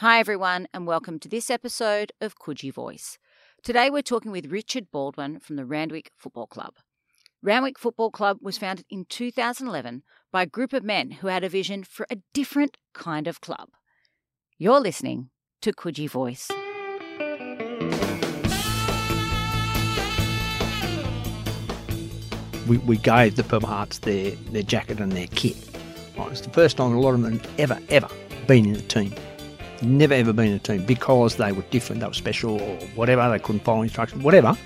Hi, everyone, and welcome to this episode of Coogee Voice. Today we're talking with Richard Baldwin from the Randwick Football Club. Randwick Football Club was founded in 2011 by a group of men who had a vision for a different kind of club. You're listening to Coogee Voice. we, we gave the Purple Hearts their, their jacket and their kit. It's the first time a lot of them had ever, ever been in a team. Never ever been in a team because they were different, they were special or whatever, they couldn't follow instructions, whatever.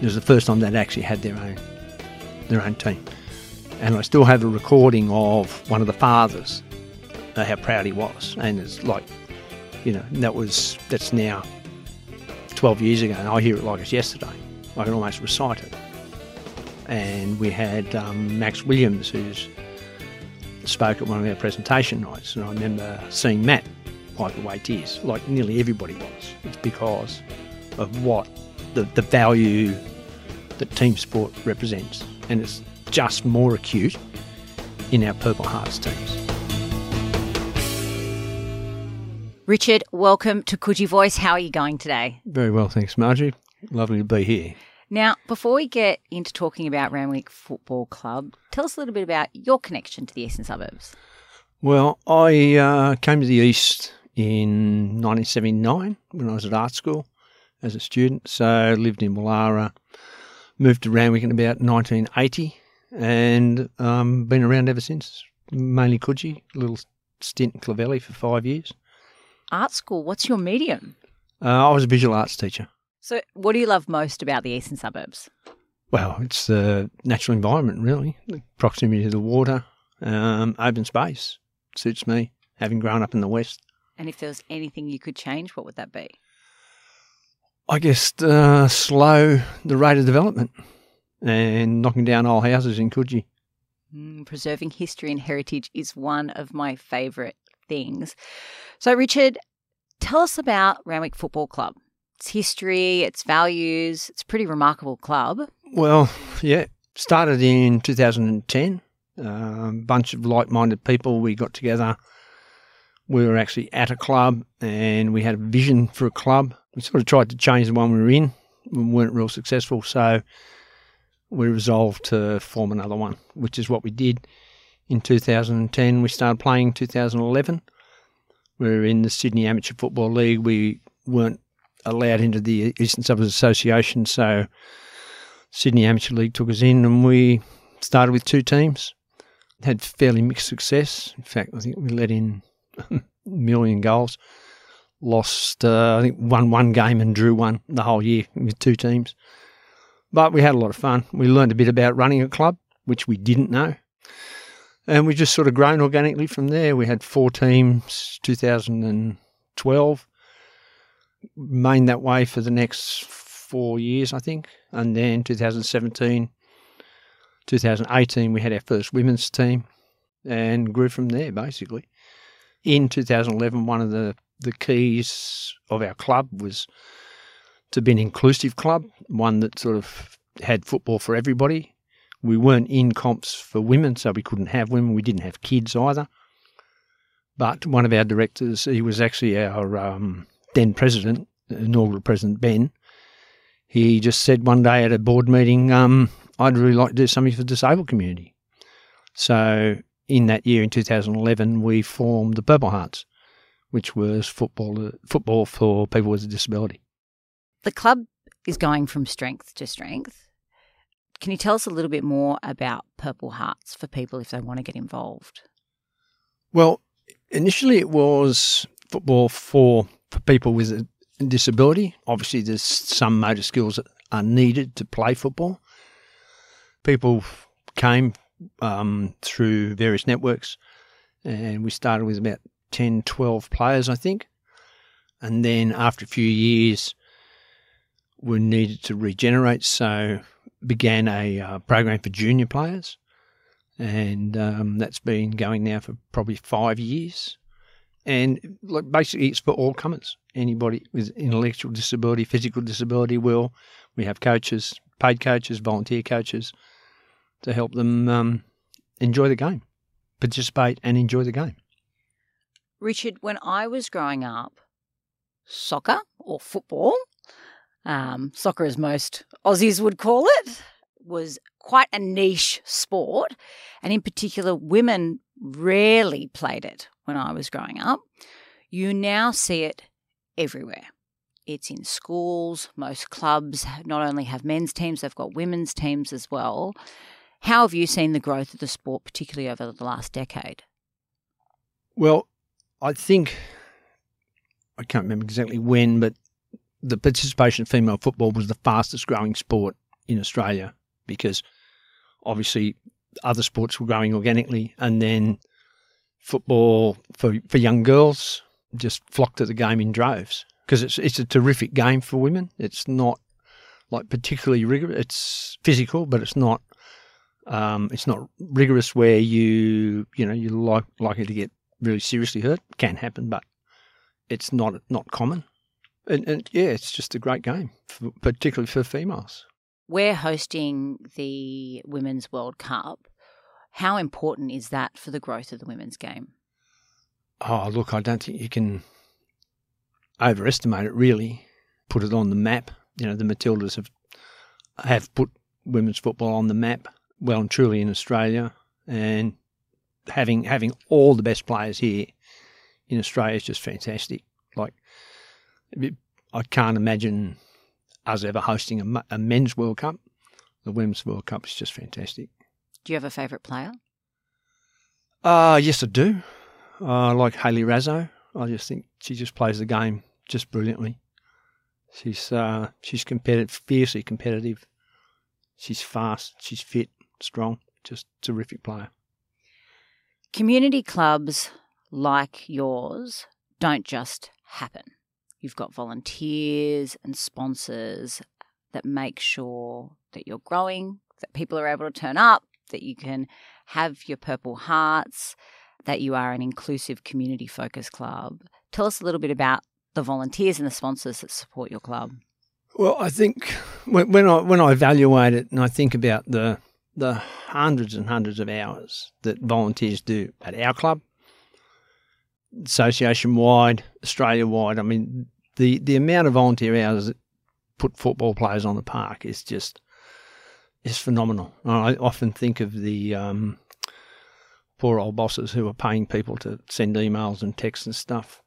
It was the first time they'd actually had their own their own team. And I still have a recording of one of the fathers, uh, how proud he was. And it's like, you know, that was that's now 12 years ago, and I hear it like it's yesterday. I can almost recite it and we had um, Max Williams, who's spoke at one of our presentation nights, and I remember seeing Matt wipe away tears, like nearly everybody was. It's because of what the, the value that team sport represents, and it's just more acute in our Purple Hearts teams. Richard, welcome to Coogee Voice. How are you going today? Very well, thanks, Margie. Lovely to be here. Now, before we get into talking about Randwick Football Club, tell us a little bit about your connection to the eastern suburbs. Well, I uh, came to the east in 1979 when I was at art school as a student. So I lived in Woollahra, moved to Randwick in about 1980, and um, been around ever since. Mainly Coogee, a little stint in Clovelly for five years. Art school, what's your medium? Uh, I was a visual arts teacher. So, what do you love most about the eastern suburbs? Well, it's the natural environment, really. The proximity to the water, um, open space suits me, having grown up in the west. And if there was anything you could change, what would that be? I guess uh, slow the rate of development and knocking down old houses in Coogee. Mm, preserving history and heritage is one of my favourite things. So, Richard, tell us about Randwick Football Club. Its history, its values. It's a pretty remarkable club. Well, yeah, started in 2010. A um, bunch of like-minded people. We got together. We were actually at a club, and we had a vision for a club. We sort of tried to change the one we were in. We weren't real successful, so we resolved to form another one, which is what we did in 2010. We started playing 2011. We were in the Sydney Amateur Football League. We weren't allowed into the Eastern Suburbs Association, so Sydney Amateur League took us in, and we started with two teams had fairly mixed success. In fact, I think we let in million goals. Lost, uh, I think, won one game and drew one the whole year with two teams. But we had a lot of fun. We learned a bit about running a club, which we didn't know. And we just sort of grown organically from there. We had four teams, 2012. Remained that way for the next four years, I think. And then 2017, 2018, we had our first women's team and grew from there, basically. In 2011, one of the, the keys of our club was to be an inclusive club, one that sort of had football for everybody. We weren't in comps for women, so we couldn't have women. We didn't have kids either. But one of our directors, he was actually our um, then president, inaugural president Ben. He just said one day at a board meeting, um, I'd really like to do something for the disabled community. So in that year, in 2011, we formed the Purple Hearts, which was football uh, football for people with a disability. The club is going from strength to strength. Can you tell us a little bit more about Purple Hearts for people if they want to get involved? Well, initially it was football for, for people with a disability. Obviously, there's some motor skills that are needed to play football people came um, through various networks, and we started with about 10, 12 players, I think. And then after a few years, we needed to regenerate, so began a uh, program for junior players, and um, that's been going now for probably five years. And like basically, it's for all comers. Anybody with intellectual disability, physical disability will. We have coaches, paid coaches, volunteer coaches, to help them um, enjoy the game, participate and enjoy the game. Richard, when I was growing up, soccer or football, um, soccer as most Aussies would call it, was quite a niche sport. And in particular, women rarely played it when I was growing up. You now see it everywhere. It's in schools. Most clubs not only have men's teams, they've got women's teams as well. How have you seen the growth of the sport, particularly over the last decade? Well, I think I can't remember exactly when, but the participation of female football was the fastest growing sport in Australia because obviously other sports were growing organically, and then football for for young girls just flocked to the game in droves because it's it's a terrific game for women. It's not like particularly rigorous. It's physical, but it's not um, it's not rigorous where you you know you're like likely to get really seriously hurt. Can happen, but it's not not common. And, and yeah, it's just a great game, for, particularly for females. We're hosting the Women's World Cup. How important is that for the growth of the women's game? Oh, look, I don't think you can overestimate it. Really, put it on the map. You know, the Matildas have have put women's football on the map well and truly in Australia, and having having all the best players here in Australia is just fantastic. Like, I can't imagine us ever hosting a, a men's World Cup. The women's World Cup is just fantastic. Do you have a favourite player? Uh, yes, I do. Uh, I like Hayley Raso. I just think she just plays the game just brilliantly. She's uh, she's competitive, fiercely competitive. She's fast. She's fit, strong. Just terrific player. Community clubs like yours don't just happen. You've got volunteers and sponsors that make sure that you're growing, that people are able to turn up, that you can have your Purple Hearts, that you are an inclusive community focused club. Tell us a little bit about the volunteers and the sponsors that support your club. Well, I think when, when I when I evaluate it and I think about the the hundreds and hundreds of hours that volunteers do at our club, association wide, Australia wide. I mean, the the amount of volunteer hours that put football players on the park is just is phenomenal. I often think of the um, poor old bosses who are paying people to send emails and texts and stuff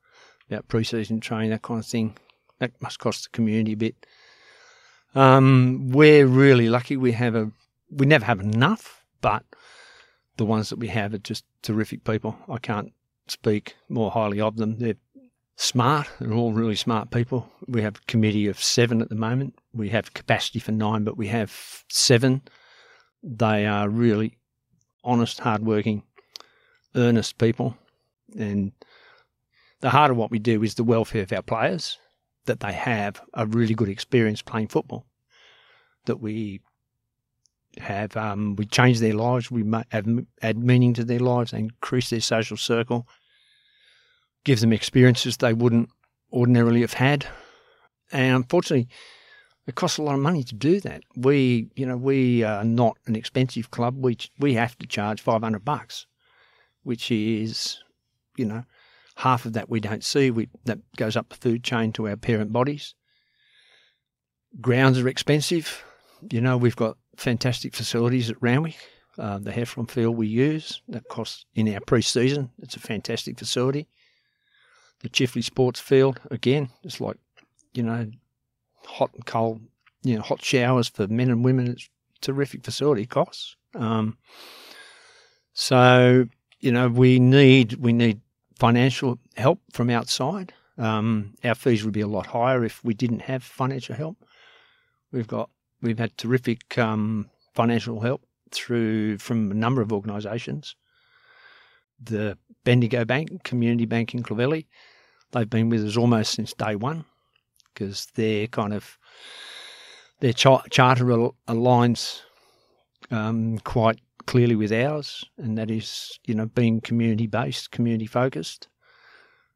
about pre-season training, that kind of thing. That must cost the community a bit. Um, we're really lucky. We have a we never have enough, but the ones that we have are just terrific people. I can't speak more highly of them. They're smart. They're all really smart people. We have a committee of seven at the moment. We have capacity for nine, but we have seven. They are really honest, hardworking, earnest people. And the heart of what we do is the welfare of our players, that they have a really good experience playing football, that we have um, we change their lives, we have add meaning to their lives, increase their social circle, give them experiences they wouldn't ordinarily have had, and unfortunately, it costs a lot of money to do that. We, you know, we are not an expensive club. We we have to charge five hundred bucks, which is, you know, half of that we don't see. We that goes up the food chain to our parent bodies. Grounds are expensive. You know, we've got fantastic facilities at Randwick. Uh, the Heffron field we use that costs in our pre-season. It's a fantastic facility. The Chifley Sports Field again, it's like you know, hot and cold, you know, hot showers for men and women. It's terrific facility costs. Um, so you know, we need we need financial help from outside. Um, our fees would be a lot higher if we didn't have financial help. We've got We've had terrific um, financial help through from a number of organisations. The Bendigo Bank, Community Bank in Clovelly, they've been with us almost since day one because their kind of their ch- charter aligns um, quite clearly with ours, and that is you know being community based, community focused.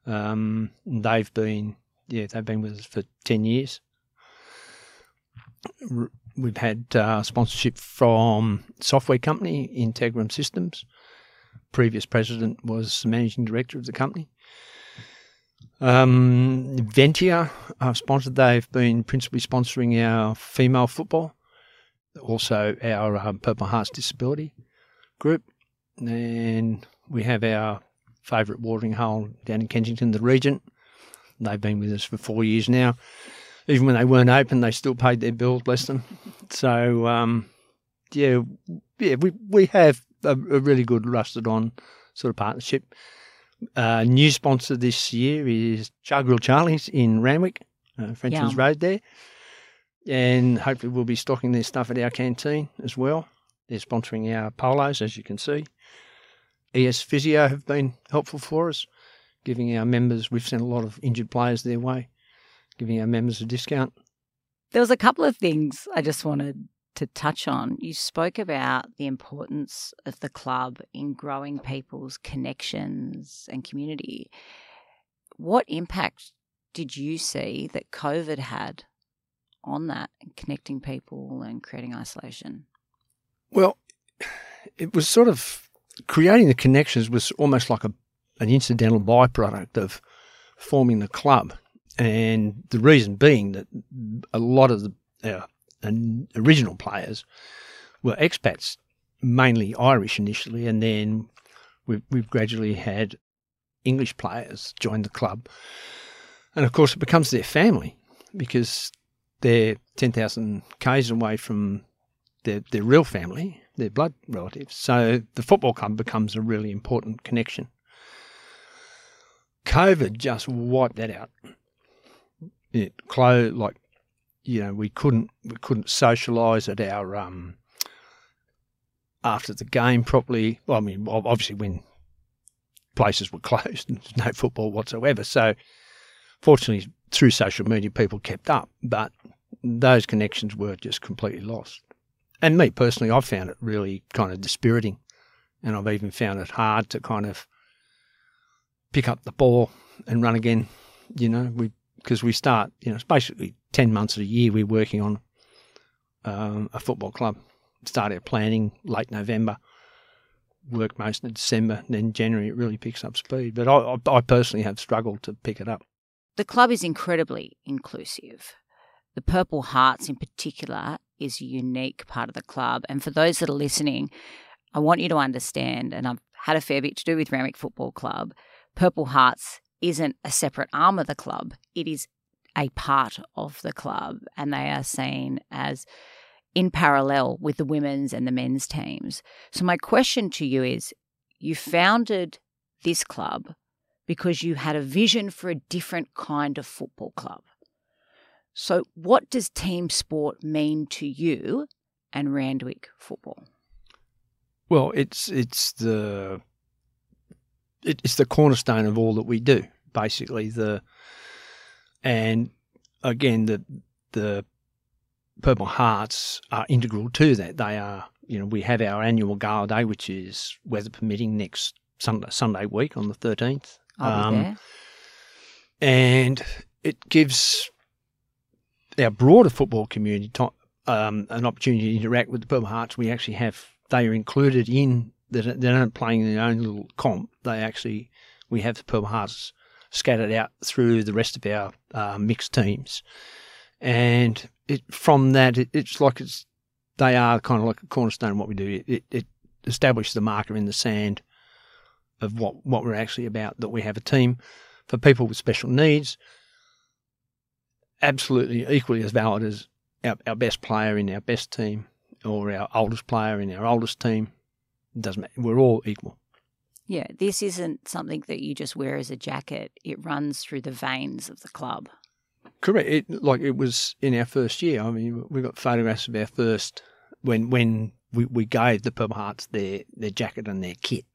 Um, they've been yeah they've been with us for ten years we've had uh, sponsorship from software company Integram Systems. Previous president was the managing director of the company. Um, Ventia, I've sponsored. They've been principally sponsoring our female football, also our um, Purple Hearts Disability group, and we have our favourite watering hole down in Kensington, the Regent. They've been with us for four years now. Even when they weren't open, they still paid their bills. Bless them. So um, yeah, yeah, we we have a, a really good rusted on sort of partnership. Uh, new sponsor this year is Char Charlie's in Randwick, uh, Frenchman's Road there. And hopefully we'll be stocking their stuff at our canteen as well. They're sponsoring our polos, as you can see. ES Physio have been helpful for us, giving our members, we've sent a lot of injured players their way, giving our members a discount. There was a couple of things I just wanted to touch on. You spoke about the importance of the club in growing people's connections and community. What impact did you see that COVID had on that and connecting people and creating isolation? Well, it was sort of creating the connections was almost like a an incidental byproduct of forming the club, and the reason being that a lot of the uh, original players were expats, mainly Irish initially, and then we've, we've gradually had English players join the club, and of course it becomes their family because they're ten thousand k's away from their their real family, their blood relatives. So the football club becomes a really important connection. COVID just wiped that out. It closed like you know we couldn't we couldn't socialise at our um after the game properly. Well, I mean, obviously when places were closed, and there's no football whatsoever. So fortunately, through social media, people kept up, but those connections were just completely lost. And me personally, I've found it really kind of dispiriting, and I've even found it hard to kind of pick up the ball and run again. You know, we because we start, you know, it's basically 10 months of a year we're working on um, a football club. Start our planning late November, work most of December, then January it really picks up speed. But I, I personally have struggled to pick it up. The club is incredibly inclusive. The Purple Hearts, in particular, is a unique part of the club. And for those that are listening, I want you to understand, and I've had a fair bit to do with Randwick Football Club, Purple Hearts isn't a separate arm of the club. It is a part of the club, and they are seen as in parallel with the women's and the men's teams. So, my question to you is you founded this club because you had a vision for a different kind of football club. So, what does team sport mean to you and Randwick football? Well, it's it's the it's the cornerstone of all that we do. Basically, the and again the the Purple Hearts are integral to that. They are, you know, we have our annual gala day, which is weather permitting next Sunday, Sunday week on the thirteenth. Um, and it gives our broader football community um, an opportunity to interact with the Purple Hearts. We actually have they are included in they're, not playing in their own little comp. They actually we have the Purple Hearts scattered out through the rest of our uh, mixed teams, and it, from that it, it's like it's they are kind of like a cornerstone of what we do. It, it establishes the marker in the sand of what what we're actually about. That we have a team for people with special needs, absolutely equally as valid as our, our best player in our best team or our oldest player in our oldest team. It doesn't matter. We're all equal. Yeah, this isn't something that you just wear as a jacket. It runs through the veins of the club. Correct. It, like it was in our first year. I mean, we got photographs of our first when when we, we gave the Purple Hearts their their jacket and their kit.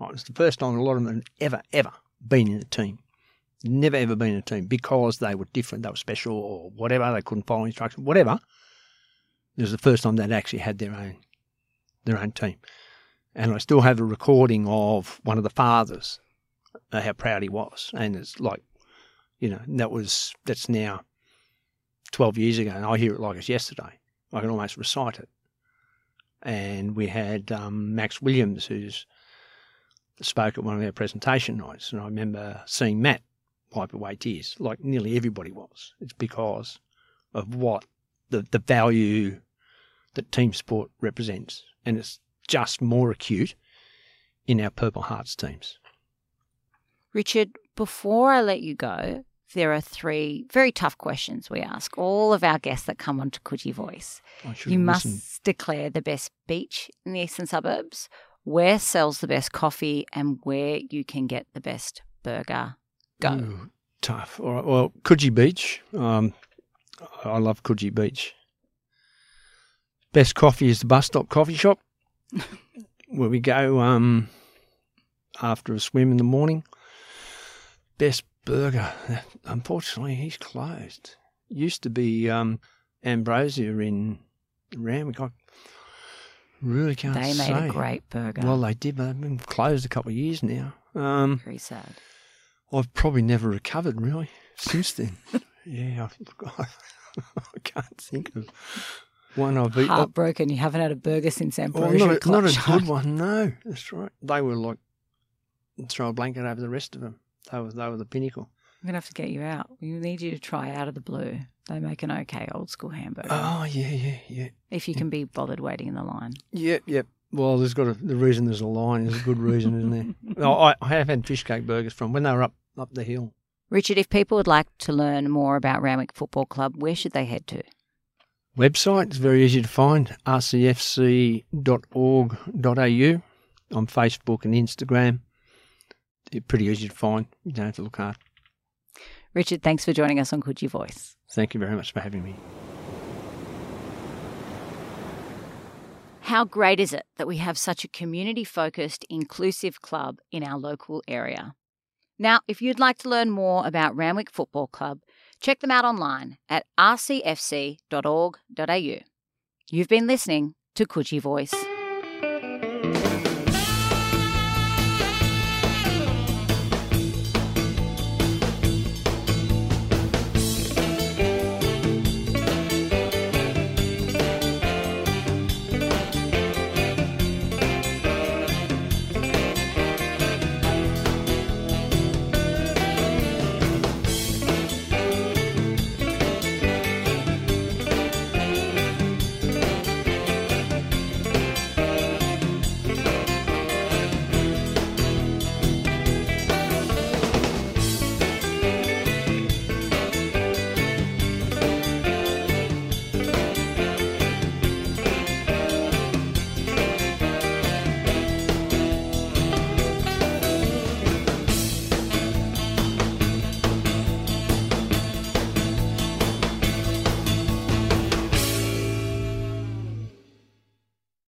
Right, it's the first time a lot of them had ever ever been in a team. Never ever been in a team because they were different. They were special or whatever. They couldn't follow instructions. Whatever. It was the first time they'd actually had their own their own team. And I still have a recording of one of the fathers, uh, how proud he was. And it's like, you know, that was, that's now 12 years ago. And I hear it like it's yesterday. I can almost recite it. And we had um, Max Williams, who's spoke at one of our presentation nights, and I remember seeing Matt wipe away tears, like nearly everybody was. It's because of what the, the value that team sport represents. And it's just more acute in our Purple Hearts teams. Richard, before I let you go, there are three very tough questions we ask all of our guests that come onto Coogee Voice. You must declare the best beach in the eastern suburbs, where sells the best coffee, and where you can get the best burger. Go. Ooh, tough. All right. Well, Coogee Beach. Um, I love Coogee Beach. Best coffee is the bus stop coffee shop, where we go um, after a swim in the morning. Best burger. Unfortunately, he's closed. Used to be um, Ambrosia in Randwick. I really can't They made say. a great burger. Well, they did, but they've been closed a couple of years now. Um, Very sad. I've probably never recovered really since then. yeah, I, I can't think of one I've eaten. Heartbroken. You haven't had a burger since oh, Well, Ambrosia. not, a, not a good one. No, that's right. They were like throw a blanket over the rest of them. They were they were the pinnacle. I'm gonna have to get you out. We need you to try out of the blue. They make an okay old school hamburger. Oh yeah, yeah, yeah, if you can be bothered waiting in the line. yep, yep. Well, there's got a, the reason there's a line is a good reason, isn't there? Oh, I, I have had fish cake burgers from when they were up up the hill. Richard, if people would like to learn more about Randwick Football Club, where should they head to? Website It's very easy to find rcfc.org.au on Facebook and Instagram. They're pretty easy to find. You don't have to look hard. Richard, thanks for joining us on Coogee Voice. Thank you very much for having me. How great is it that we have such a community focused, inclusive club in our local area? Now, if you'd like to learn more about Randwick Football Club, check them out online at rcfc.org.au. You've been listening to Coogee Voice.